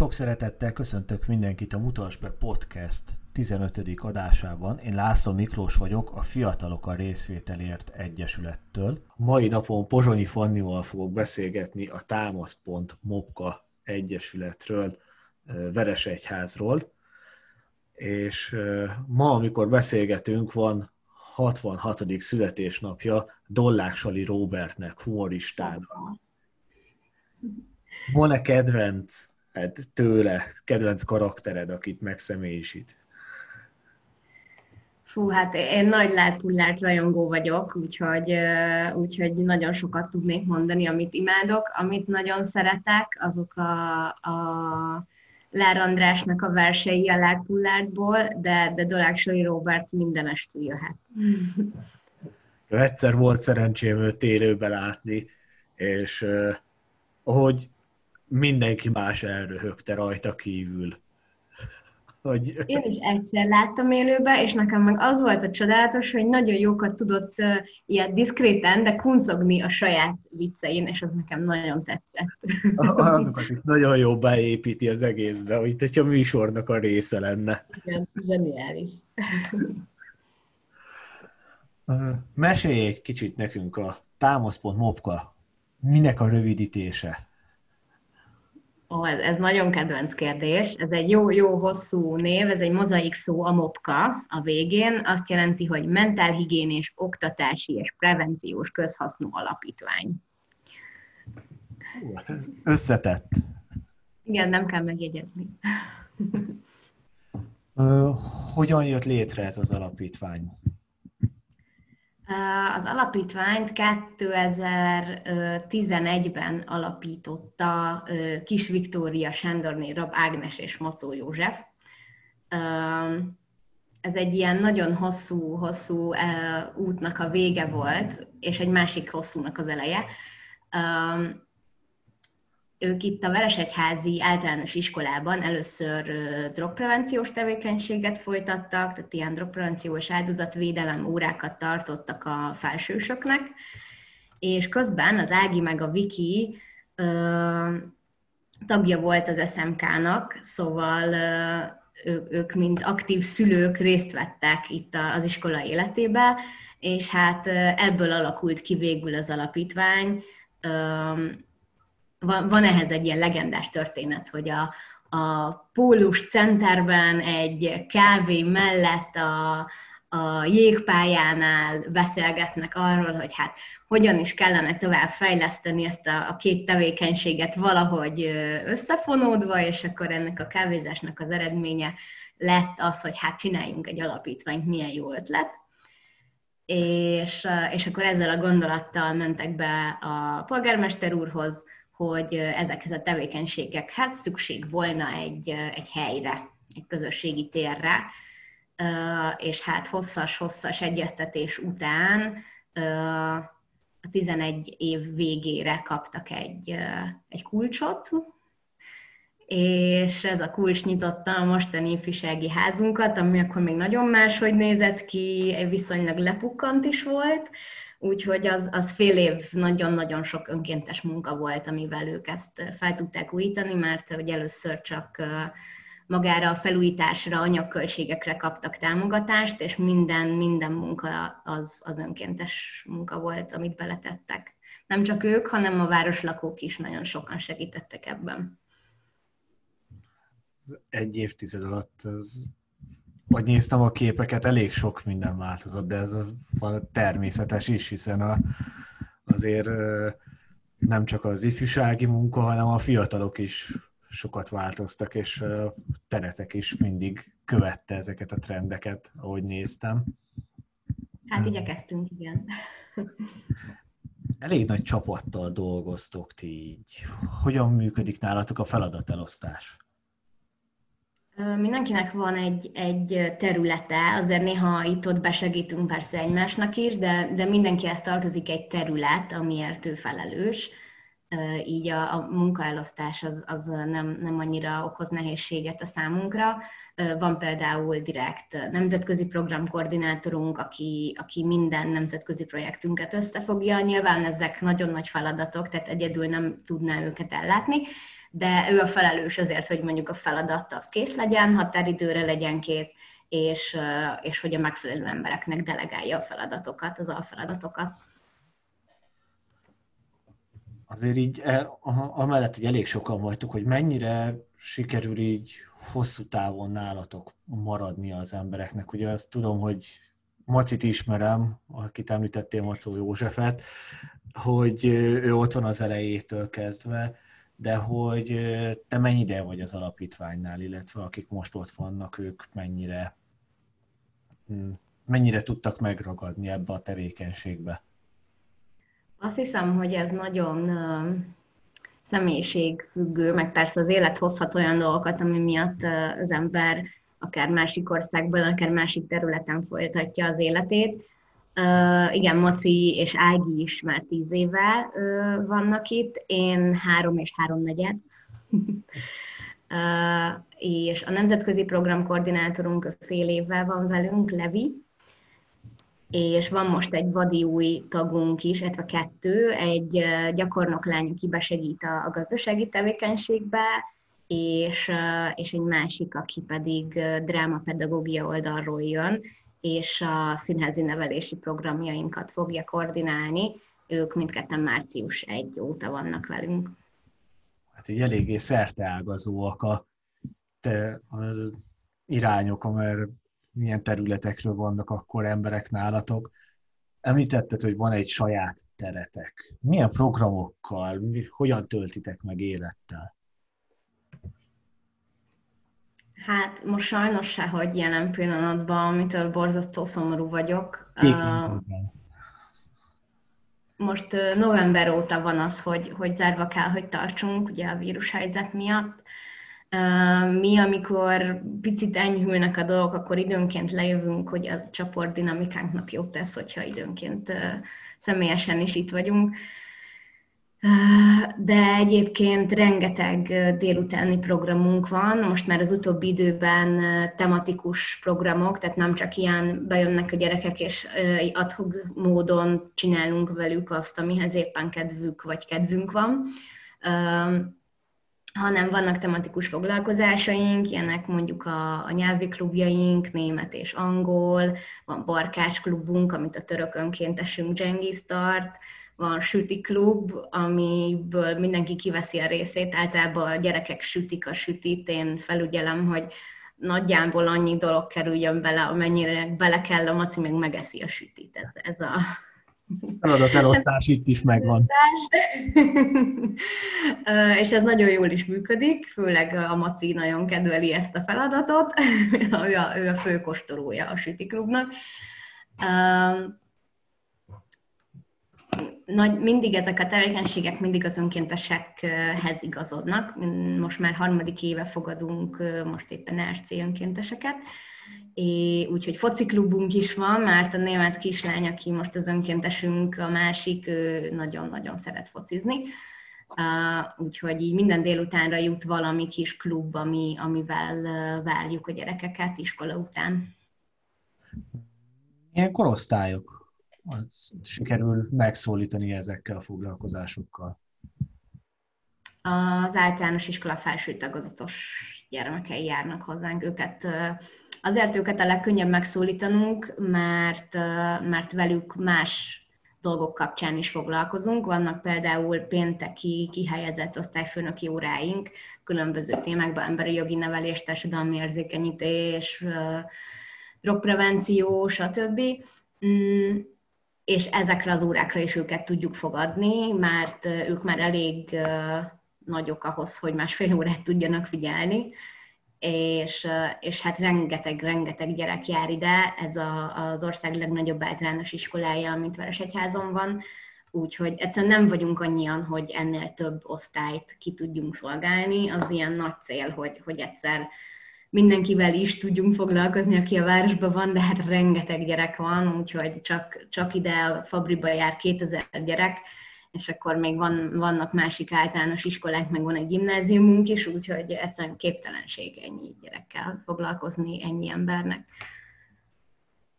Sok szeretettel köszöntök mindenkit a Mutas be Podcast 15. adásában. Én László Miklós vagyok, a Fiatalok a Részvételért Egyesülettől. Mai napon Pozsonyi Fannival fogok beszélgetni a Támasz.mobka Egyesületről, Veresegyházról. És ma, amikor beszélgetünk, van 66. születésnapja Dollák Sali Robertnek, humoristának. Van-e kedvenc hát tőle, kedvenc karaktered, akit megszemélyisít? Fú, hát én nagy lelpullát rajongó vagyok, úgyhogy, úgyhogy nagyon sokat tudnék mondani, amit imádok. Amit nagyon szeretek, azok a, a Lár Andrásnak a versei a Lárpullártból, de, de Dolák Sori Robert minden estül jöhet. Egyszer volt szerencsém őt élőbe látni, és ahogy mindenki más elröhögte rajta kívül. Hogy... Én is egyszer láttam élőbe, és nekem meg az volt a csodálatos, hogy nagyon jókat tudott uh, ilyen diszkréten, de kuncogni a saját viccein, és az nekem nagyon tetszett. Azokat is nagyon jó beépíti az egészbe, hogy hogyha műsornak a része lenne. Igen, zseniális. Mesélj egy kicsit nekünk a támasz.mobka. Minek a rövidítése? Ó, ez, ez nagyon kedvenc kérdés. Ez egy jó-jó hosszú név, ez egy mozaik szó, a MOPKA a végén. Azt jelenti, hogy mentálhigiénés, oktatási és prevenciós közhasznú alapítvány. Összetett. Igen, nem kell megjegyezni. Hogyan jött létre ez az alapítvány? Az alapítványt 2011-ben alapította Kis Viktória, Sándorné, Rab Ágnes és Macó József. Ez egy ilyen nagyon hosszú-hosszú útnak a vége volt, és egy másik hosszúnak az eleje ők itt a Veresegyházi általános iskolában először drogprevenciós tevékenységet folytattak, tehát ilyen drogprevenciós áldozatvédelem órákat tartottak a felsősöknek, és közben az Ági meg a Viki ö, tagja volt az SMK-nak, szóval ö, ők, mint aktív szülők részt vettek itt az iskola életébe, és hát ebből alakult ki végül az alapítvány, van, van ehhez egy ilyen legendás történet, hogy a, a Pólus Centerben egy kávé mellett a, a jégpályánál beszélgetnek arról, hogy hát hogyan is kellene tovább fejleszteni ezt a, a két tevékenységet valahogy összefonódva, és akkor ennek a kávézásnak az eredménye lett az, hogy hát csináljunk egy alapítványt, milyen jó ötlet. És, és akkor ezzel a gondolattal mentek be a polgármester úrhoz, hogy ezekhez a tevékenységekhez szükség volna egy, egy helyre, egy közösségi térre, és hát hosszas-hosszas egyeztetés után a 11 év végére kaptak egy, egy kulcsot, és ez a kulcs nyitotta a mostani ifjúsági házunkat, ami akkor még nagyon máshogy nézett ki, viszonylag lepukkant is volt, Úgyhogy az, az fél év nagyon-nagyon sok önkéntes munka volt, amivel ők ezt fel tudták újítani, mert hogy először csak magára a felújításra, anyagköltségekre kaptak támogatást, és minden, minden munka az, az önkéntes munka volt, amit beletettek. Nem csak ők, hanem a városlakók is nagyon sokan segítettek ebben. Egy évtized alatt az vagy néztem a képeket, elég sok minden változott, de ez a természetes is, hiszen a, azért nem csak az ifjúsági munka, hanem a fiatalok is sokat változtak, és teretek is mindig követte ezeket a trendeket, ahogy néztem. Hát igyekeztünk, igen. Elég nagy csapattal dolgoztok ti így. Hogyan működik nálatok a feladatelosztás? Mindenkinek van egy, egy területe, azért néha itt-ott besegítünk persze egymásnak is, de, de mindenkihez tartozik egy terület, amiért ő felelős. Így a, a munkaelosztás az, az nem, nem annyira okoz nehézséget a számunkra. Van például direkt nemzetközi programkoordinátorunk, aki, aki minden nemzetközi projektünket összefogja. Nyilván ezek nagyon nagy feladatok, tehát egyedül nem tudná őket ellátni, de ő a felelős azért, hogy mondjuk a feladat az kész legyen, határidőre legyen kész, és, és hogy a megfelelő embereknek delegálja a feladatokat, az alfeladatokat. Azért így, e, amellett, hogy elég sokan vagytok, hogy mennyire sikerül így hosszú távon nálatok maradni az embereknek. Ugye azt tudom, hogy Macit ismerem, akit említettél, Macó Józsefet, hogy ő ott van az elejétől kezdve, de hogy te mennyi ideje vagy az alapítványnál, illetve akik most ott vannak, ők mennyire, hm, mennyire tudtak megragadni ebbe a tevékenységbe? Azt hiszem, hogy ez nagyon személyiségfüggő, meg persze az élet hozhat olyan dolgokat, ami miatt az ember akár másik országban, akár másik területen folytatja az életét. Igen, Maci és Ági is már tíz éve uh, vannak itt, én három és három negyed. uh, és a nemzetközi programkoordinátorunk fél évvel van velünk, Levi, és van most egy vadi új tagunk is, illetve kettő, egy gyakornok lány, aki besegít a, a gazdasági tevékenységbe, és, és egy másik, aki pedig drámapedagógia oldalról jön, és a színházi nevelési programjainkat fogja koordinálni. Ők mindketten március 1 óta vannak velünk. Hát így eléggé szerteágazóak a te, az irányok, amely milyen területekről vannak akkor emberek nálatok. Említetted, hogy van egy saját teretek. Milyen programokkal, hogyan töltitek meg élettel? Hát most sajnos se, hogy jelen pillanatban, amitől borzasztó szomorú vagyok. Igen, most november óta van az, hogy, hogy zárva kell, hogy tartsunk, ugye a vírushelyzet miatt. Mi, amikor picit enyhülnek a dolgok, akkor időnként lejövünk, hogy az csoportdinamikánknak jót tesz, hogyha időnként személyesen is itt vagyunk. De egyébként rengeteg délutáni programunk van, most már az utóbbi időben tematikus programok, tehát nem csak ilyen bejönnek a gyerekek, és adhok módon csinálunk velük azt, amihez éppen kedvük vagy kedvünk van, hanem vannak tematikus foglalkozásaink, ilyenek mondjuk a, a nyelvi klubjaink, német és angol, van barkács klubunk, amit a török önkéntesünk Genghis tart, van süti klub, amiből mindenki kiveszi a részét, általában a gyerekek sütik a sütit, én felügyelem, hogy nagyjából annyi dolog kerüljön bele, amennyire bele kell, a maci meg megeszi a sütit. Ez, ez a feladat elosztás itt is megvan. és ez nagyon jól is működik, főleg a Maci nagyon kedveli ezt a feladatot, ő a, ő a főkostolója a süti klubnak nagy, mindig ezek a tevékenységek mindig az önkéntesekhez igazodnak. Most már harmadik éve fogadunk most éppen RC önkénteseket, úgyhogy foci klubunk is van, mert a német kislány, aki most az önkéntesünk, a másik, nagyon-nagyon szeret focizni. Úgyhogy így minden délutánra jut valami kis klub, ami, amivel várjuk a gyerekeket iskola után. Milyen korosztályok sikerül megszólítani ezekkel a foglalkozásokkal? Az általános iskola felső tagozatos gyermekei járnak hozzánk. Őket, azért őket a legkönnyebb megszólítanunk, mert, mert velük más dolgok kapcsán is foglalkozunk. Vannak például pénteki kihelyezett osztályfőnöki óráink, különböző témákban, emberi jogi nevelés, társadalmi érzékenyítés, drogprevenció, stb. És ezekre az órákra is őket tudjuk fogadni, mert ők már elég nagyok ahhoz, hogy másfél órát tudjanak figyelni, és, és hát rengeteg-rengeteg gyerek jár ide, ez a, az ország legnagyobb általános iskolája, amit Veresegyházon van, úgyhogy egyszerűen nem vagyunk annyian, hogy ennél több osztályt ki tudjunk szolgálni, az ilyen nagy cél, hogy, hogy egyszer mindenkivel is tudjunk foglalkozni, aki a városban van, de hát rengeteg gyerek van, úgyhogy csak, csak ide a Fabriba jár 2000 gyerek, és akkor még van, vannak másik általános iskolák, meg van egy gimnáziumunk is, úgyhogy egyszerűen képtelenség ennyi gyerekkel foglalkozni, ennyi embernek.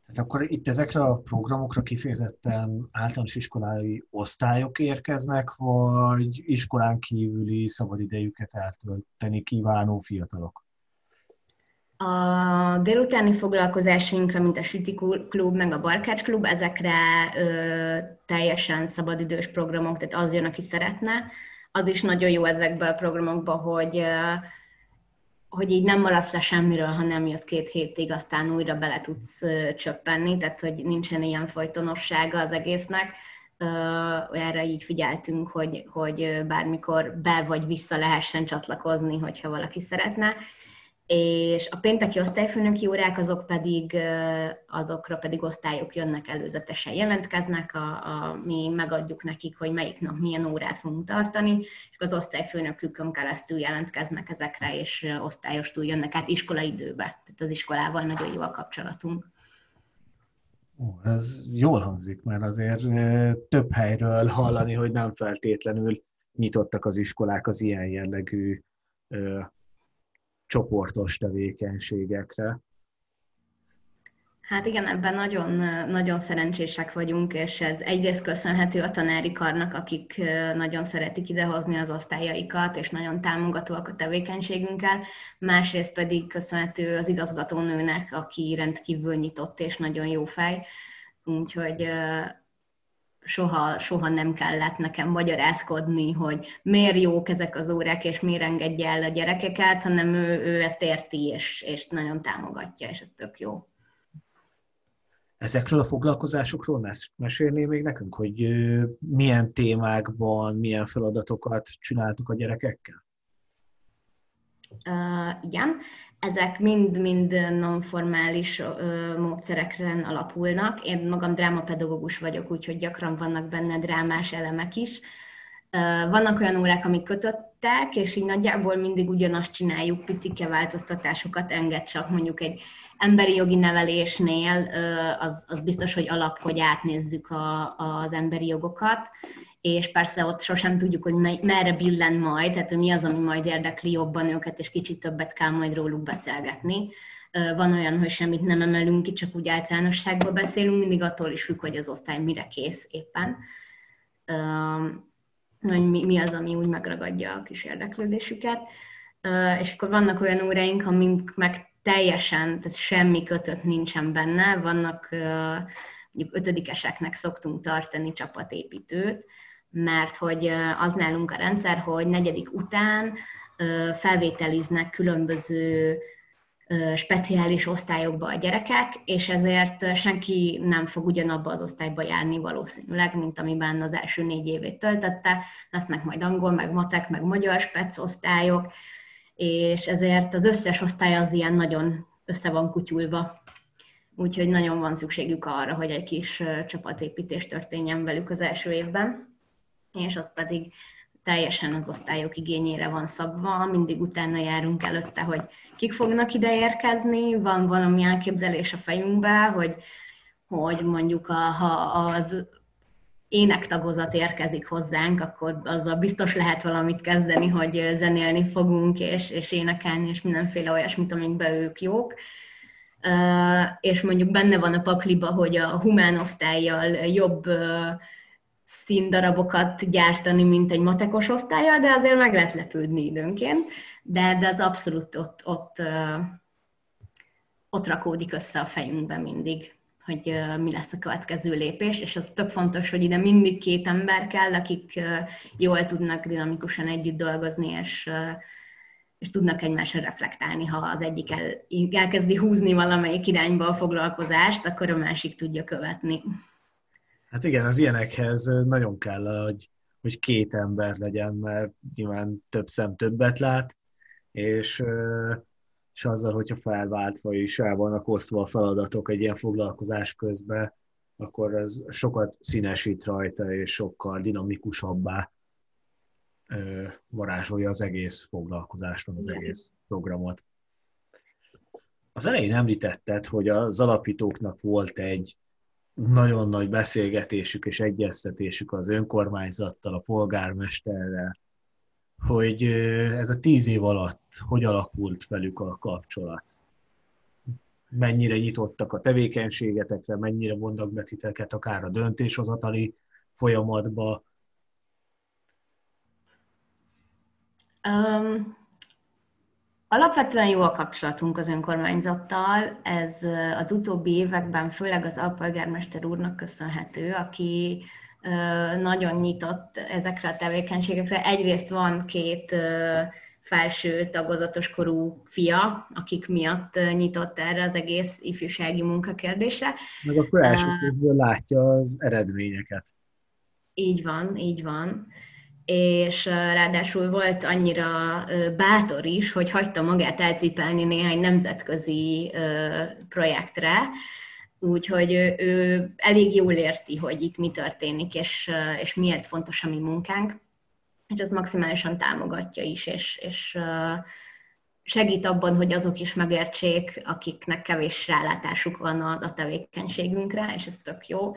Hát akkor itt ezekre a programokra kifejezetten általános iskolai osztályok érkeznek, vagy iskolán kívüli szabadidejüket eltölteni kívánó fiatalok? A délutáni foglalkozásainkra, mint a Süti Klub, meg a Barkács Klub, ezekre ö, teljesen szabadidős programok, tehát az jön, aki szeretne. Az is nagyon jó ezekben a programokban, hogy ö, hogy így nem maradsz le semmiről, ha nem jössz két hétig, aztán újra bele tudsz csöppenni, tehát hogy nincsen ilyen folytonossága az egésznek. Erre így figyeltünk, hogy, hogy bármikor be vagy vissza lehessen csatlakozni, hogyha valaki szeretne és a pénteki osztályfőnöki órák azok pedig, azokra pedig osztályok jönnek előzetesen, jelentkeznek, a, a, mi megadjuk nekik, hogy melyik nap milyen órát fogunk tartani, és az osztályfőnökükön keresztül jelentkeznek ezekre, és osztályostul jönnek át iskolaidőbe. Tehát az iskolával nagyon jó a kapcsolatunk. Ó, ez jól hangzik, mert azért több helyről hallani, hogy nem feltétlenül nyitottak az iskolák az ilyen jellegű csoportos tevékenységekre. Hát igen, ebben nagyon, nagyon szerencsések vagyunk, és ez egyrészt köszönhető a tanári karnak, akik nagyon szeretik idehozni az osztályaikat, és nagyon támogatóak a tevékenységünkkel, másrészt pedig köszönhető az igazgatónőnek, aki rendkívül nyitott és nagyon jó fej, úgyhogy soha, soha nem kellett nekem magyarázkodni, hogy miért jók ezek az órák, és miért engedje el a gyerekeket, hanem ő, ő ezt érti, és, és nagyon támogatja, és ez tök jó. Ezekről a foglalkozásokról mesélné még nekünk, hogy milyen témákban, milyen feladatokat csináltuk a gyerekekkel? Uh, igen, ezek mind-mind nonformális módszerekren alapulnak. Én magam drámapedagógus vagyok, úgyhogy gyakran vannak benne drámás elemek is. Vannak olyan órák, amik kötöttek, és így nagyjából mindig ugyanazt csináljuk, picike változtatásokat enged csak mondjuk egy emberi jogi nevelésnél, az, az biztos, hogy alap, hogy átnézzük a, az emberi jogokat, és persze ott sosem tudjuk, hogy merre billen majd, tehát mi az, ami majd érdekli jobban őket, és kicsit többet kell majd róluk beszélgetni. Van olyan, hogy semmit nem emelünk ki, csak úgy általánosságban beszélünk, mindig attól is függ, hogy az osztály mire kész éppen. Hogy mi, mi az, ami úgy megragadja a kis érdeklődésüket. És akkor vannak olyan óráink, amik meg teljesen, tehát semmi kötött nincsen benne. Vannak mondjuk ötödikeseknek szoktunk tartani csapatépítőt, mert hogy az nálunk a rendszer, hogy negyedik után felvételiznek különböző speciális osztályokba a gyerekek, és ezért senki nem fog ugyanabba az osztályba járni valószínűleg, mint amiben az első négy évét töltötte. Lesznek majd angol, meg matek, meg magyar spec osztályok, és ezért az összes osztály az ilyen nagyon össze van kutyulva. Úgyhogy nagyon van szükségük arra, hogy egy kis csapatépítés történjen velük az első évben és az pedig teljesen az osztályok igényére van szabva, mindig utána járunk előtte, hogy kik fognak ide érkezni, van valami elképzelés a fejünkbe, hogy, hogy mondjuk a, ha az énektagozat érkezik hozzánk, akkor azzal biztos lehet valamit kezdeni, hogy zenélni fogunk, és, és énekelni, és mindenféle olyasmit, amikben ők jók. És mondjuk benne van a pakliba, hogy a humán osztályjal jobb színdarabokat gyártani, mint egy matekos osztálya, de azért meg lehet lepődni időnként, de, de az abszolút ott, ott, ott rakódik össze a fejünkben mindig, hogy mi lesz a következő lépés, és az tök fontos, hogy ide mindig két ember kell, akik jól tudnak dinamikusan együtt dolgozni, és, és tudnak egymásra reflektálni. Ha az egyik el, elkezdi húzni valamelyik irányba a foglalkozást, akkor a másik tudja követni. Hát igen, az ilyenekhez nagyon kell, hogy, hogy két ember legyen, mert nyilván több szem többet lát, és, és azzal, hogyha felváltva is el vannak osztva a feladatok egy ilyen foglalkozás közben, akkor ez sokat színesít rajta, és sokkal dinamikusabbá varázsolja az egész foglalkozást, az egész programot. Az elején említetted, hogy az alapítóknak volt egy nagyon nagy beszélgetésük és egyeztetésük az önkormányzattal, a polgármesterrel, hogy ez a tíz év alatt hogy alakult velük a kapcsolat. mennyire nyitottak a tevékenységetekre, mennyire mondnak be titeket akár a döntéshozatali folyamatba? Um, alapvetően jó a kapcsolatunk az önkormányzattal. Ez az utóbbi években főleg az alpolgármester úrnak köszönhető, aki nagyon nyitott ezekre a tevékenységekre. Egyrészt van két felső tagozatos korú fia, akik miatt nyitott erre az egész ifjúsági munkakérdése. Meg akkor első uh, látja az eredményeket. Így van, így van. És ráadásul volt annyira bátor is, hogy hagyta magát elcipelni néhány nemzetközi projektre, úgyhogy ő, elég jól érti, hogy itt mi történik, és, és miért fontos a mi munkánk és ez maximálisan támogatja is, és, és segít abban, hogy azok is megértsék, akiknek kevés rálátásuk van a, a tevékenységünkre, és ez tök jó.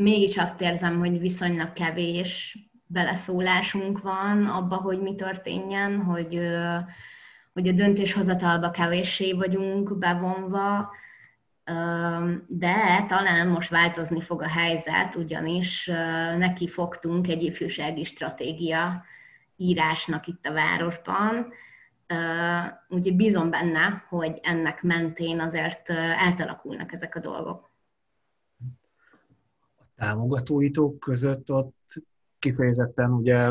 Mégis azt érzem, hogy viszonylag kevés beleszólásunk van abba, hogy mi történjen, hogy, hogy a döntéshozatalba kevéssé vagyunk bevonva, de talán most változni fog a helyzet, ugyanis neki fogtunk egy ifjúsági stratégia írásnak itt a városban, úgyhogy bízom benne, hogy ennek mentén azért eltalakulnak ezek a dolgok. Támogatóitok között ott kifejezetten ugye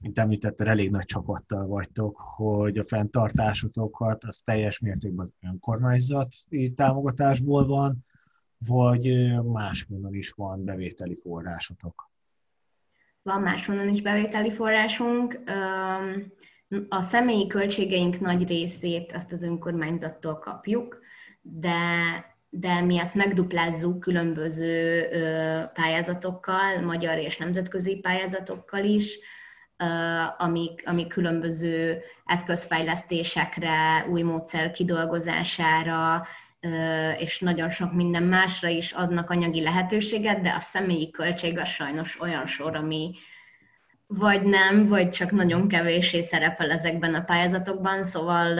mint említetted, elég nagy csapattal vagytok, hogy a fenntartásotokat az teljes mértékben az önkormányzati támogatásból van, vagy máshonnan is van bevételi forrásotok? Van máshonnan is bevételi forrásunk. A személyi költségeink nagy részét azt az önkormányzattól kapjuk, de de mi ezt megduplázzuk különböző pályázatokkal, magyar és nemzetközi pályázatokkal is, amik, amik különböző eszközfejlesztésekre, új módszer kidolgozására, és nagyon sok minden másra is adnak anyagi lehetőséget, de a személyi költség az sajnos olyan sor, ami vagy nem, vagy csak nagyon kevésé szerepel ezekben a pályázatokban, szóval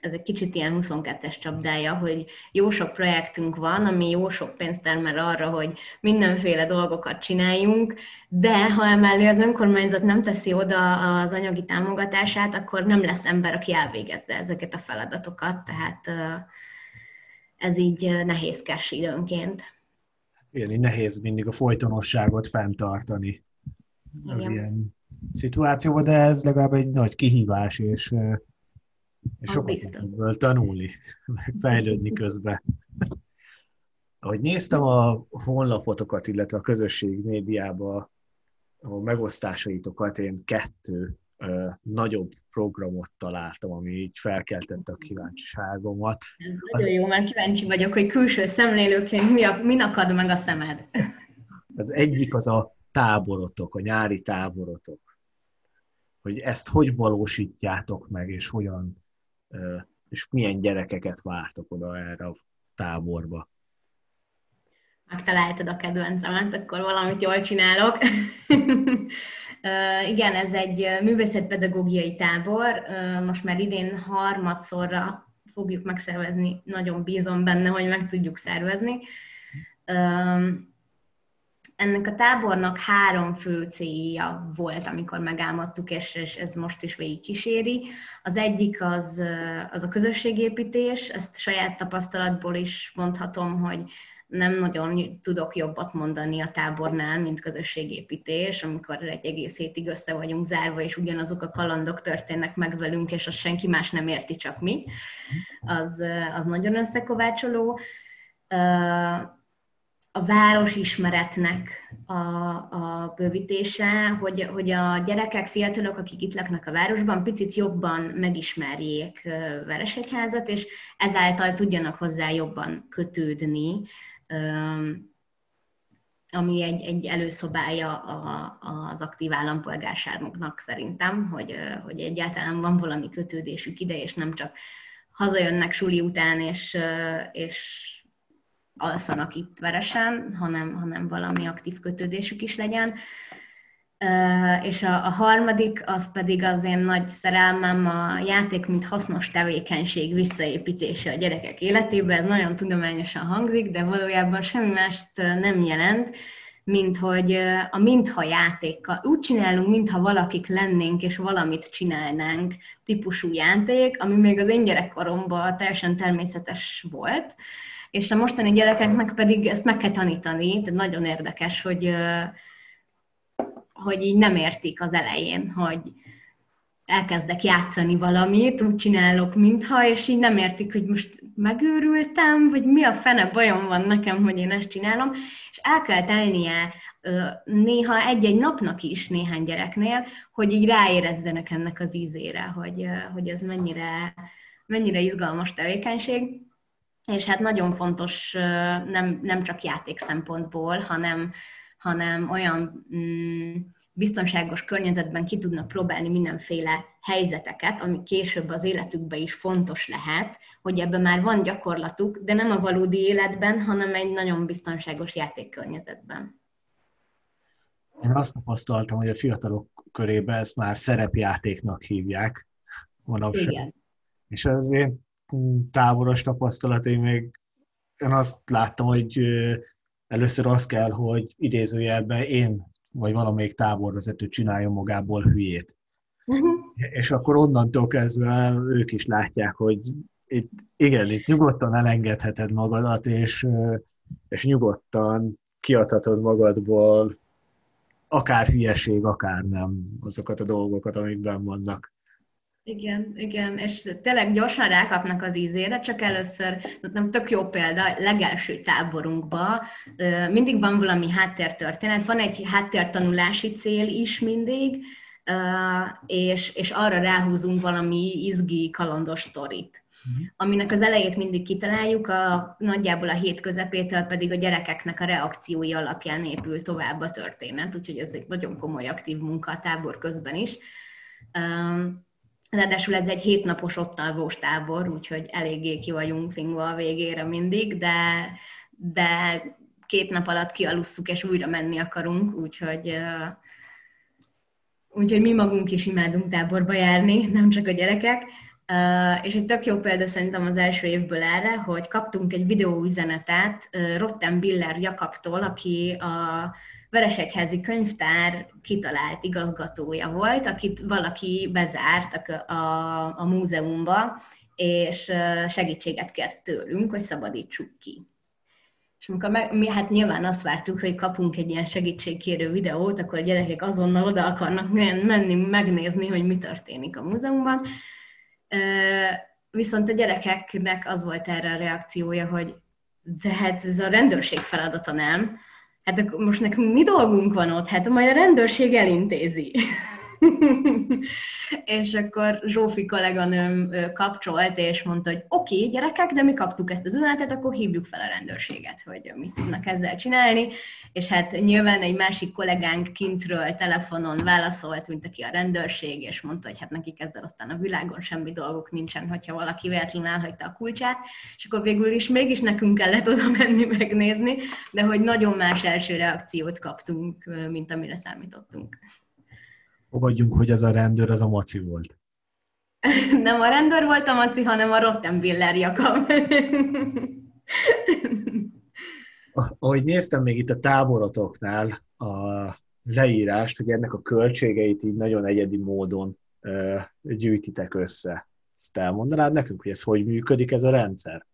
ez egy kicsit ilyen 22-es csapdája, hogy jó sok projektünk van, ami jó sok pénzt termel arra, hogy mindenféle dolgokat csináljunk, de ha emellé az önkormányzat nem teszi oda az anyagi támogatását, akkor nem lesz ember, aki elvégezze ezeket a feladatokat, tehát ez így nehézkes időnként. Igen, így nehéz mindig a folytonosságot fenntartani az Igen. ilyen szituációban, de ez legalább egy nagy kihívás, és és sokat ebből tanulni, meg fejlődni közben. Ahogy néztem a honlapotokat, illetve a közösség médiába a megosztásaitokat, én kettő ö, nagyobb programot találtam, ami így felkeltette a kíváncsiságomat. Az... nagyon jó, mert kíváncsi vagyok, hogy külső szemlélőként mi, a, mi akad meg a szemed. Az egyik az a táborotok, a nyári táborotok. Hogy ezt hogy valósítjátok meg, és hogyan és milyen gyerekeket vártok oda erre a táborba? Megtaláltad a kedvencemet, akkor valamit jól csinálok. igen, ez egy művészetpedagógiai tábor. Most már idén harmadszorra fogjuk megszervezni. Nagyon bízom benne, hogy meg tudjuk szervezni ennek a tábornak három fő célja volt, amikor megálmodtuk, és, és ez most is végig kíséri. Az egyik az, az a közösségépítés, ezt saját tapasztalatból is mondhatom, hogy nem nagyon tudok jobbat mondani a tábornál, mint közösségépítés, amikor egy egész hétig össze vagyunk zárva, és ugyanazok a kalandok történnek meg velünk, és azt senki más nem érti, csak mi. Az, az nagyon összekovácsoló a városismeretnek a, a bővítése, hogy, hogy a gyerekek, fiatalok, akik itt laknak a városban, picit jobban megismerjék Veresegyházat, és ezáltal tudjanak hozzá jobban kötődni, ami egy, egy előszobája a, az aktív állampolgárságnak szerintem, hogy, hogy egyáltalán van valami kötődésük ide, és nem csak hazajönnek suli után, és, és alszanak itt veresen, hanem, hanem valami aktív kötődésük is legyen. és a, a harmadik, az pedig az én nagy szerelmem a játék, mint hasznos tevékenység visszaépítése a gyerekek életében. Nagyon tudományosan hangzik, de valójában semmi mást nem jelent, mint hogy a mintha játékkal. Úgy csinálunk, mintha valakik lennénk, és valamit csinálnánk típusú játék, ami még az én gyerekkoromban teljesen természetes volt, és a mostani gyerekeknek pedig ezt meg kell tanítani, tehát nagyon érdekes, hogy, hogy így nem értik az elején, hogy elkezdek játszani valamit, úgy csinálok, mintha, és így nem értik, hogy most megőrültem, vagy mi a fene bajom van nekem, hogy én ezt csinálom, és el kell tennie néha egy-egy napnak is néhány gyereknél, hogy így ráérezzenek ennek az ízére, hogy, hogy ez mennyire, mennyire izgalmas tevékenység. És hát nagyon fontos nem, nem csak játék szempontból, hanem, hanem olyan mm, biztonságos környezetben ki tudnak próbálni mindenféle helyzeteket, ami később az életükben is fontos lehet, hogy ebben már van gyakorlatuk, de nem a valódi életben, hanem egy nagyon biztonságos játékkörnyezetben. Én azt tapasztaltam, hogy a fiatalok körében ezt már szerepjátéknak hívják manapság. És az én távoros tapasztalatom még én azt láttam, hogy először az kell, hogy idézőjelben én vagy valamelyik táborvezető csinálja magából hülyét. Uh-huh. És akkor onnantól kezdve ők is látják, hogy itt, igen, itt nyugodtan elengedheted magadat, és, és nyugodtan kiadhatod magadból akár hülyeség, akár nem azokat a dolgokat, amikben vannak. Igen, igen, és tényleg gyorsan rákapnak az ízére, csak először, nem tök jó példa, legelső táborunkban mindig van valami háttértörténet, van egy háttértanulási cél is mindig, és, és arra ráhúzunk valami izgi, kalandos sztorit. Uh-huh. Aminek az elejét mindig kitaláljuk, a, nagyjából a hét közepétől pedig a gyerekeknek a reakciói alapján épül tovább a történet, úgyhogy ez egy nagyon komoly aktív munka a tábor közben is. Ráadásul ez egy hétnapos ott tábor, úgyhogy eléggé ki vagyunk fingva a végére mindig, de, de két nap alatt kialusszuk, és újra menni akarunk, úgyhogy, úgyhogy mi magunk is imádunk táborba járni, nem csak a gyerekek. És egy tök jó példa szerintem az első évből erre, hogy kaptunk egy videóüzenetet Rotten Biller Jakabtól, aki a Veresegyházi Könyvtár kitalált igazgatója volt, akit valaki bezárt a, a, a múzeumba, és segítséget kért tőlünk, hogy szabadítsuk ki. És amikor meg, mi hát nyilván azt vártuk, hogy kapunk egy ilyen segítségkérő videót, akkor a gyerekek azonnal oda akarnak menni, megnézni, hogy mi történik a múzeumban. Viszont a gyerekeknek az volt erre a reakciója, hogy de hát ez a rendőrség feladata nem, hát akkor most nekünk mi dolgunk van ott? Hát majd a rendőrség elintézi. és akkor Zsófi kolléganőm kapcsolt, és mondta, hogy oké, okay, gyerekek, de mi kaptuk ezt az üzenetet, akkor hívjuk fel a rendőrséget, hogy mit tudnak ezzel csinálni. És hát nyilván egy másik kollégánk kintről telefonon válaszolt, mint aki a rendőrség, és mondta, hogy hát nekik ezzel aztán a világon semmi dolguk nincsen, hogyha valaki véletlenül elhagyta a kulcsát, és akkor végül is mégis nekünk kellett oda menni megnézni, de hogy nagyon más első reakciót kaptunk, mint amire számítottunk. Fogadjunk, hogy ez a rendőr az a maci volt. Nem a rendőr volt a maci, hanem a Rottenbiller Jakab. Ahogy néztem még itt a táborotoknál a leírást, hogy ennek a költségeit így nagyon egyedi módon gyűjtitek össze. Ezt elmondanád nekünk, hogy ez hogy működik ez a rendszer?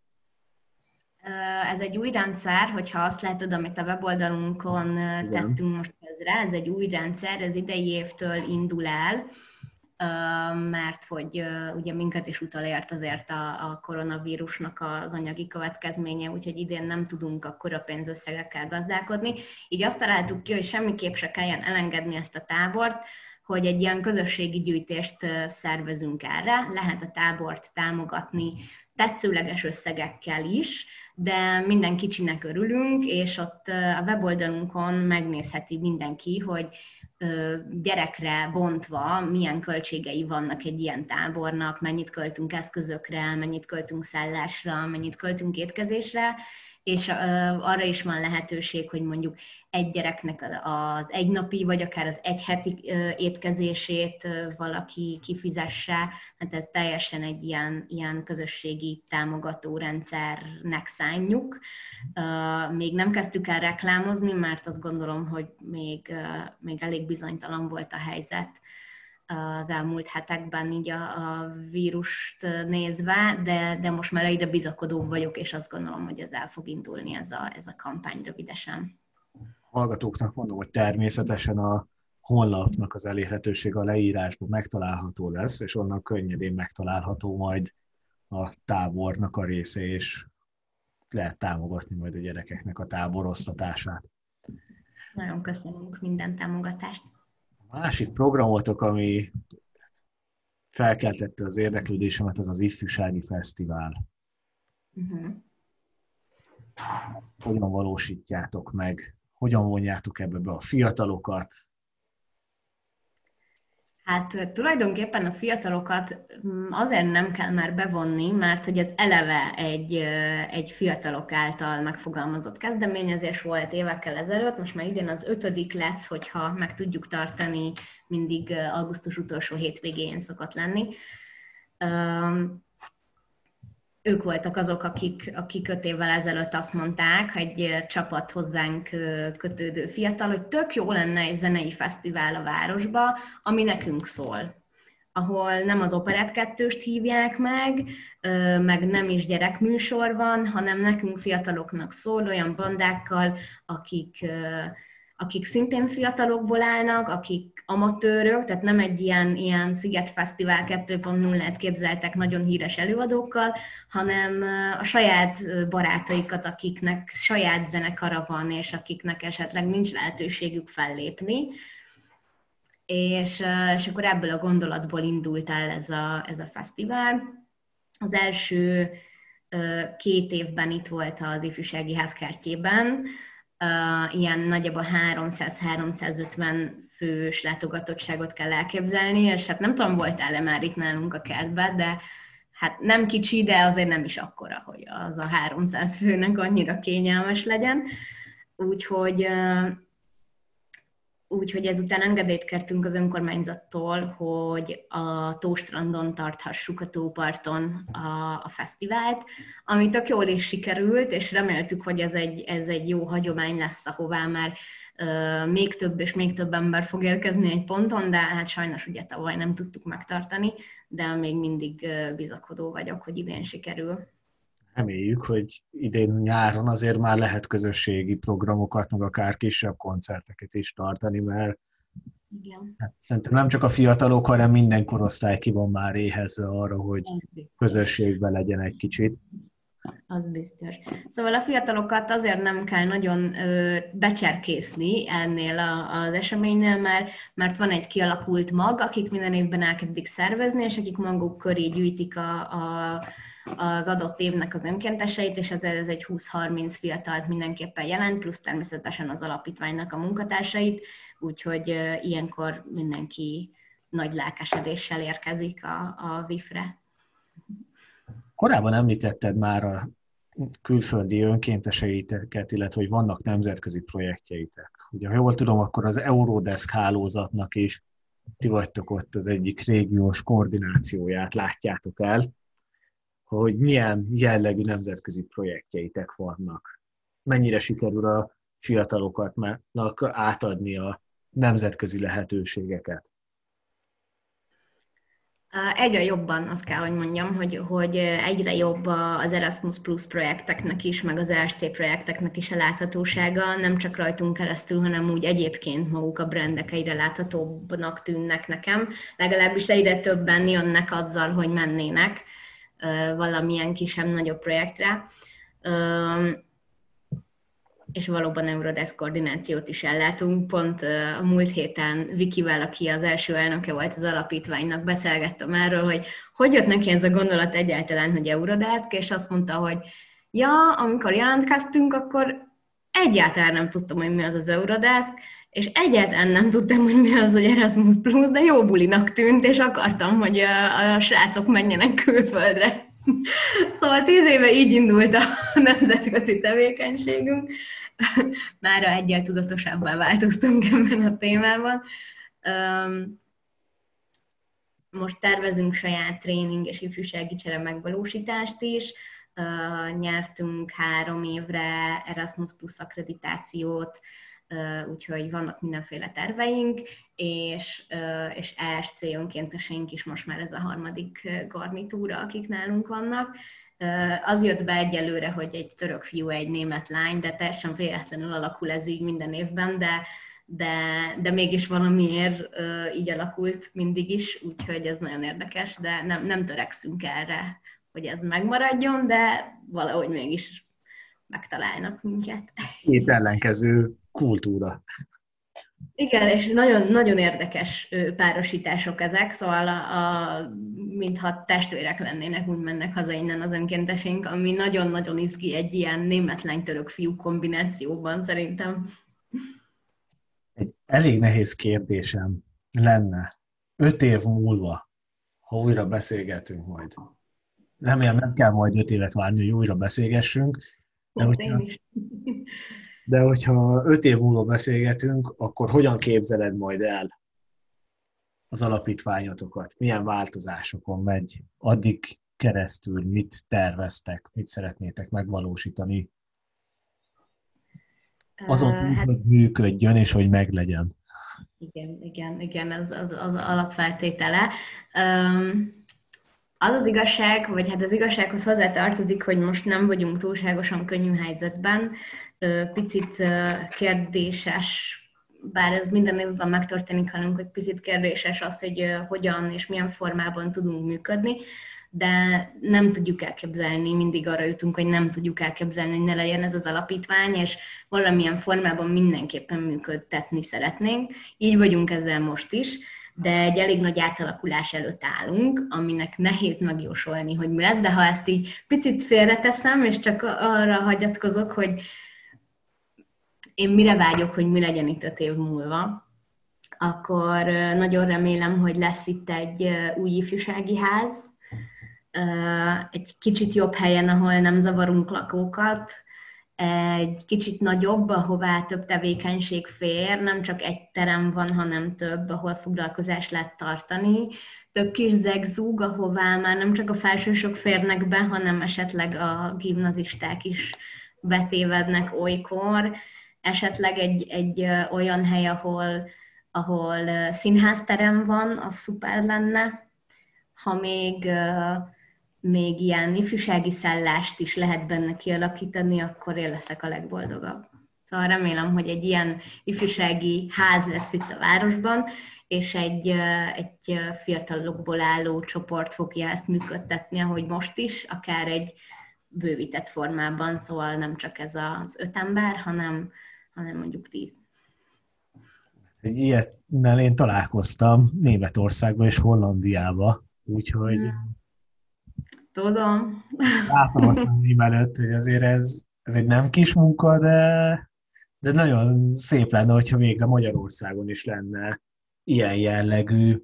Ez egy új rendszer, hogyha azt látod, amit a weboldalunkon Igen. tettünk most közre, ez egy új rendszer, ez idei évtől indul el, mert hogy ugye minket is utalért azért a, a koronavírusnak az anyagi következménye, úgyhogy idén nem tudunk akkor a pénzösszegekkel gazdálkodni. Így azt találtuk ki, hogy semmiképp se kelljen elengedni ezt a tábort, hogy egy ilyen közösségi gyűjtést szervezünk erre, lehet a tábort támogatni tetszőleges összegekkel is, de minden kicsinek örülünk, és ott a weboldalunkon megnézheti mindenki, hogy gyerekre bontva milyen költségei vannak egy ilyen tábornak, mennyit költünk eszközökre, mennyit költünk szállásra, mennyit költünk étkezésre, és arra is van lehetőség, hogy mondjuk egy gyereknek az egynapi, vagy akár az egyheti étkezését valaki kifizesse, hát ez teljesen egy ilyen, ilyen közösségi támogató rendszernek szánjuk. Még nem kezdtük el reklámozni, mert azt gondolom, hogy még, még elég bizonytalan volt a helyzet az elmúlt hetekben így a, a vírust nézve, de, de most már egyre bizakodó vagyok, és azt gondolom, hogy ez el fog indulni ez a, ez a kampány rövidesen. Hallgatóknak mondom, hogy természetesen a honlapnak az elérhetőség a leírásban megtalálható lesz, és onnan könnyedén megtalálható majd a tábornak a része, és lehet támogatni majd a gyerekeknek a táborosztatását. Nagyon köszönünk minden támogatást. Másik programotok, ami felkeltette az érdeklődésemet, az az Ifjúsági Fesztivál. Uh-huh. Ezt hogyan valósítjátok meg? Hogyan vonjátok ebbe be a fiatalokat? Hát tulajdonképpen a fiatalokat mm, azért nem kell már bevonni, mert hogy ez eleve egy, egy fiatalok által megfogalmazott kezdeményezés volt évekkel ezelőtt, most már idén az ötödik lesz, hogyha meg tudjuk tartani, mindig augusztus utolsó hétvégén szokott lenni ők voltak azok, akik, akik öt évvel ezelőtt azt mondták, egy csapat hozzánk kötődő fiatal, hogy tök jó lenne egy zenei fesztivál a városba, ami nekünk szól. Ahol nem az operett kettőst hívják meg, meg nem is gyerekműsor van, hanem nekünk fiataloknak szól olyan bandákkal, akik akik szintén fiatalokból állnak, akik amatőrök, tehát nem egy ilyen, ilyen Sziget Fesztivál 2.0-et képzeltek nagyon híres előadókkal, hanem a saját barátaikat, akiknek saját zenekara van, és akiknek esetleg nincs lehetőségük fellépni. És, és akkor ebből a gondolatból indult el ez a, ez a fesztivál. Az első két évben itt volt az ifjúsági házkertjében, ilyen nagyjából 300-350 fős látogatottságot kell elképzelni, és hát nem tudom, voltál-e már itt nálunk a kertben, de hát nem kicsi, de azért nem is akkora, hogy az a 300 főnek annyira kényelmes legyen. Úgyhogy Úgyhogy ezután engedélyt kértünk az önkormányzattól, hogy a tóstrandon tarthassuk a tóparton a, a fesztivált, ami tök jól is sikerült, és reméltük, hogy ez egy, ez egy jó hagyomány lesz, ahová már uh, még több és még több ember fog érkezni egy ponton, de hát sajnos ugye tavaly nem tudtuk megtartani, de még mindig bizakodó vagyok, hogy idén sikerül reméljük, hogy idén nyáron azért már lehet közösségi programokat, meg akár kisebb koncerteket is tartani, mert igen. Hát szerintem nem csak a fiatalok, hanem minden korosztály ki van már éhezve arra, hogy közösségben legyen egy kicsit. Az biztos. Szóval a fiatalokat azért nem kell nagyon ö, becserkészni ennél a, az eseménynél, mert, mert van egy kialakult mag, akik minden évben elkezdik szervezni, és akik maguk köré gyűjtik a, a az adott évnek az önkénteseit, és ezért ez egy 20-30 fiatalt mindenképpen jelent, plusz természetesen az alapítványnak a munkatársait, úgyhogy ilyenkor mindenki nagy lelkesedéssel érkezik a, a VIF-re. Korábban említetted már a külföldi önkénteseiteket, illetve hogy vannak nemzetközi projektjeitek. Ugye, ha jól tudom, akkor az Eurodesk hálózatnak is ti vagytok ott az egyik régiós koordinációját látjátok el hogy milyen jellegű nemzetközi projektjeitek vannak. Mennyire sikerül a fiataloknak átadni a nemzetközi lehetőségeket? Egyre jobban azt kell, hogy mondjam, hogy, hogy egyre jobb az Erasmus Plus projekteknek is, meg az ESC projekteknek is a láthatósága, nem csak rajtunk keresztül, hanem úgy egyébként maguk a brendek egyre láthatóbbnak tűnnek nekem. Legalábbis egyre többen jönnek azzal, hogy mennének valamilyen kisebb-nagyobb projektre, és valóban Eurodesk koordinációt is ellátunk. Pont a múlt héten Vikivel, aki az első elnöke volt az alapítványnak, beszélgettem erről, hogy hogy jött neki ez a gondolat egyáltalán, hogy Eurodesk, és azt mondta, hogy ja, amikor jelentkeztünk, akkor egyáltalán nem tudtam, hogy mi az az Eurodesk, és egyáltalán nem tudtam, hogy mi az, hogy Erasmus Plus, de jó bulinak tűnt, és akartam, hogy a, a srácok menjenek külföldre. Szóval tíz éve így indult a nemzetközi tevékenységünk. Mára egyel tudatosabbá változtunk ebben a témában. Most tervezünk saját tréning és ifjúsági csere megvalósítást is. Nyertünk három évre Erasmus Plus akkreditációt, úgyhogy vannak mindenféle terveink, és, és ESC önkénteseink is most már ez a harmadik garnitúra, akik nálunk vannak. Az jött be egyelőre, hogy egy török fiú, egy német lány, de teljesen véletlenül alakul ez így minden évben, de, de, de mégis valamiért így alakult mindig is, úgyhogy ez nagyon érdekes, de nem, nem törekszünk erre, hogy ez megmaradjon, de valahogy mégis megtalálnak minket. Két ellenkező kultúra. Igen, és nagyon, nagyon érdekes párosítások ezek, szóval a, a, mintha testvérek lennének, úgy mennek haza innen az önkéntesénk, ami nagyon-nagyon izgi egy ilyen németlen-török fiú kombinációban szerintem. Egy elég nehéz kérdésem lenne, öt év múlva, ha újra beszélgetünk majd. Nem, nem kell majd öt évet várni, hogy újra beszélgessünk, de hogyha, de hogyha öt év múlva beszélgetünk, akkor hogyan képzeled majd el az alapítványotokat? Milyen változásokon megy addig keresztül? Mit terveztek? Mit szeretnétek megvalósítani? Azon túl, hát, hogy működjön és hogy meglegyen. Igen, igen, igen, ez az, az alapfeltétele. Um, az az igazság, vagy hát az igazsághoz hozzátartozik, hogy most nem vagyunk túlságosan könnyű helyzetben, picit kérdéses, bár ez minden évben megtörténik velünk, hogy picit kérdéses az, hogy hogyan és milyen formában tudunk működni, de nem tudjuk elképzelni, mindig arra jutunk, hogy nem tudjuk elképzelni, hogy ne legyen ez az alapítvány, és valamilyen formában mindenképpen működtetni szeretnénk. Így vagyunk ezzel most is de egy elég nagy átalakulás előtt állunk, aminek nehéz megjósolni, hogy mi lesz, de ha ezt így picit félreteszem, és csak arra hagyatkozok, hogy én mire vágyok, hogy mi legyen itt öt év múlva, akkor nagyon remélem, hogy lesz itt egy új ifjúsági ház, egy kicsit jobb helyen, ahol nem zavarunk lakókat, egy kicsit nagyobb, ahová több tevékenység fér, nem csak egy terem van, hanem több, ahol foglalkozást lehet tartani, több kis zegzúg, ahová már nem csak a felsősök férnek be, hanem esetleg a gimnazisták is betévednek olykor, esetleg egy, egy olyan hely, ahol, ahol színházterem van, az szuper lenne. Ha még még ilyen ifjúsági szállást is lehet benne kialakítani, akkor én leszek a legboldogabb. Szóval remélem, hogy egy ilyen ifjúsági ház lesz itt a városban, és egy, egy fiatalokból álló csoport fogja ezt működtetni, ahogy most is, akár egy bővített formában, szóval nem csak ez az öt ember, hanem, hanem mondjuk tíz. Egy ilyetnel én találkoztam Németországban és Hollandiába, úgyhogy hmm. Tudom. Látom azt a előtt, hogy azért ez, ez egy nem kis munka, de, de nagyon szép lenne, hogyha végre Magyarországon is lenne ilyen jellegű,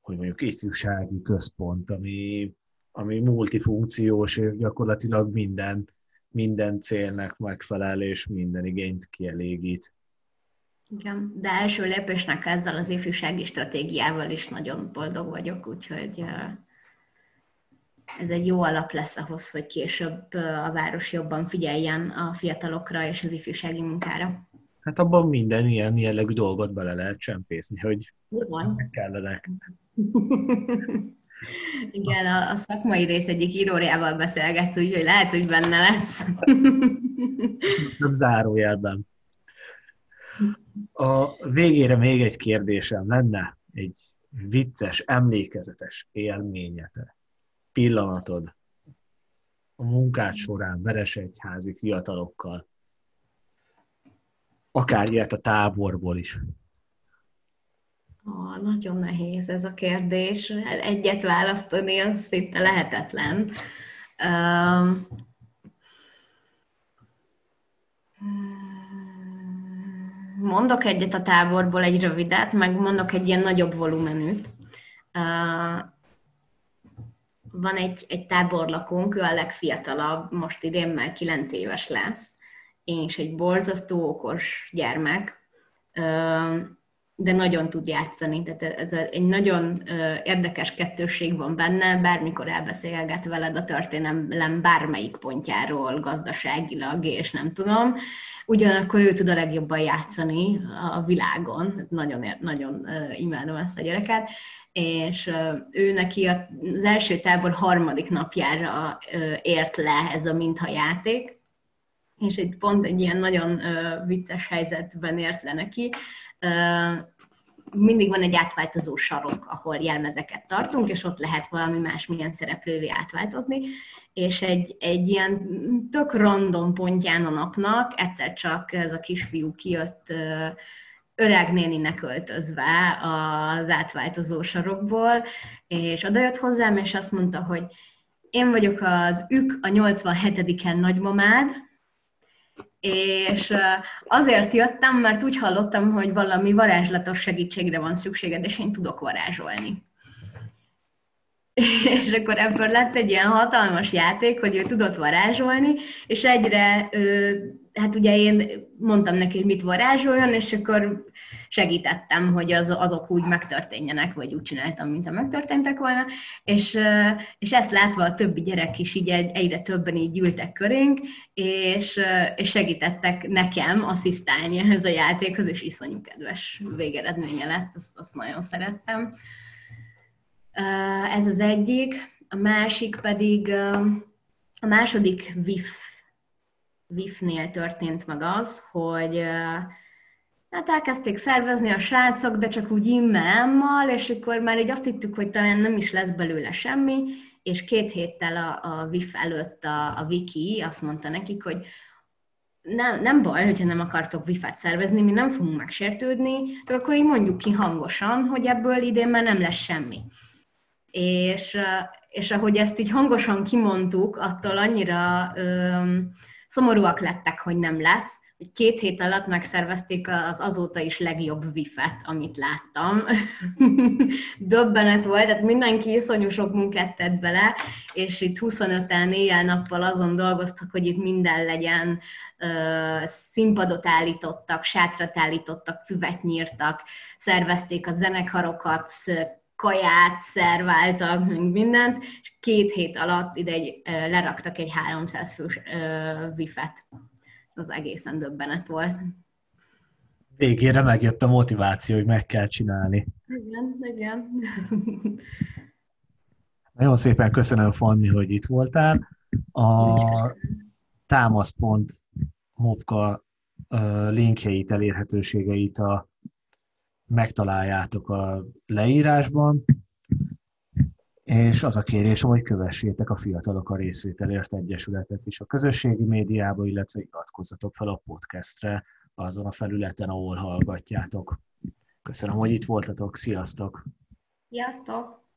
hogy mondjuk ifjúsági központ, ami, ami multifunkciós, és gyakorlatilag minden, minden célnak megfelel, és minden igényt kielégít. Igen, de első lépésnek ezzel az ifjúsági stratégiával is nagyon boldog vagyok, úgyhogy ez egy jó alap lesz ahhoz, hogy később a város jobban figyeljen a fiatalokra és az ifjúsági munkára. Hát abban minden ilyen jellegű dolgot bele lehet csempészni, hogy ezek kellenek. Igen, a, a szakmai rész egyik írójával beszélgetsz, úgyhogy lehet, hogy benne lesz. Több zárójelben. A végére még egy kérdésem lenne, egy vicces, emlékezetes élményete pillanatod a munkád során Veresegyházi fiatalokkal, akár ilyet a táborból is? Oh, nagyon nehéz ez a kérdés. Egyet választani, az szinte lehetetlen. mondok egyet a táborból, egy rövidet, meg mondok egy ilyen nagyobb volumenűt. Van egy, egy táborlakónk, ő a legfiatalabb, most idén már 9 éves lesz, és egy borzasztó okos gyermek, de nagyon tud játszani, tehát ez egy nagyon érdekes kettőség van benne, bármikor elbeszélget veled a történelem bármelyik pontjáról, gazdaságilag, és nem tudom. Ugyanakkor ő tud a legjobban játszani a világon, nagyon, nagyon imádom ezt a gyereket, és ő neki az első tábor harmadik napjára ért le ez a minthajáték, és egy pont egy ilyen nagyon vicces helyzetben ért le neki, mindig van egy átváltozó sarok, ahol jelmezeket tartunk, és ott lehet valami más milyen szereplővé átváltozni, és egy, egy ilyen tök random pontján a napnak egyszer csak ez a kisfiú kijött öreg néninek öltözve az átváltozó sarokból, és odajött hozzám, és azt mondta, hogy én vagyok az ük a 87-en nagymamád, és azért jöttem, mert úgy hallottam, hogy valami varázslatos segítségre van szükséged, és én tudok varázsolni. És akkor ebből lett egy ilyen hatalmas játék, hogy ő tudott varázsolni, és egyre, hát ugye én mondtam neki, hogy mit varázsoljon, és akkor segítettem, hogy az, azok úgy megtörténjenek, vagy úgy csináltam, mint ha megtörténtek volna, és, és ezt látva a többi gyerek is így egyre többen így gyűltek körénk, és, és segítettek nekem asszisztálni ehhez a játékhoz, és iszonyú kedves végeredménye lett, azt, azt nagyon szerettem. Ez az egyik, a másik pedig a második VIF, VIF-nél történt meg az, hogy Hát elkezdték szervezni a srácok, de csak úgy immel, és akkor már így azt hittük, hogy talán nem is lesz belőle semmi, és két héttel a, a VIF előtt a, a Viki azt mondta nekik, hogy nem, nem baj, hogyha nem akartok vifát szervezni, mi nem fogunk megsértődni, de akkor így mondjuk ki hangosan, hogy ebből idén már nem lesz semmi. És, és ahogy ezt így hangosan kimondtuk, attól annyira öm, szomorúak lettek, hogy nem lesz, két hét alatt megszervezték az azóta is legjobb vifet, amit láttam. Döbbenet volt, tehát mindenki iszonyú sok munkát tett bele, és itt 25-en éjjel-nappal azon dolgoztak, hogy itt minden legyen, színpadot állítottak, sátrat állítottak, füvet nyírtak, szervezték a zenekarokat, kaját szerváltak, mindent, és két hét alatt ide egy, leraktak egy 300 fős vifet az egészen döbbenet volt. Végére megjött a motiváció, hogy meg kell csinálni. Igen, igen. Nagyon szépen köszönöm, Fanni, hogy itt voltál. A támaszpont Mopka linkjeit, elérhetőségeit a, megtaláljátok a leírásban és az a kérésem, hogy kövessétek a Fiatalok a Részvételért Egyesületet is a közösségi médiába, illetve iratkozzatok fel a podcastre azon a felületen, ahol hallgatjátok. Köszönöm, hogy itt voltatok. Sziasztok! Sziasztok!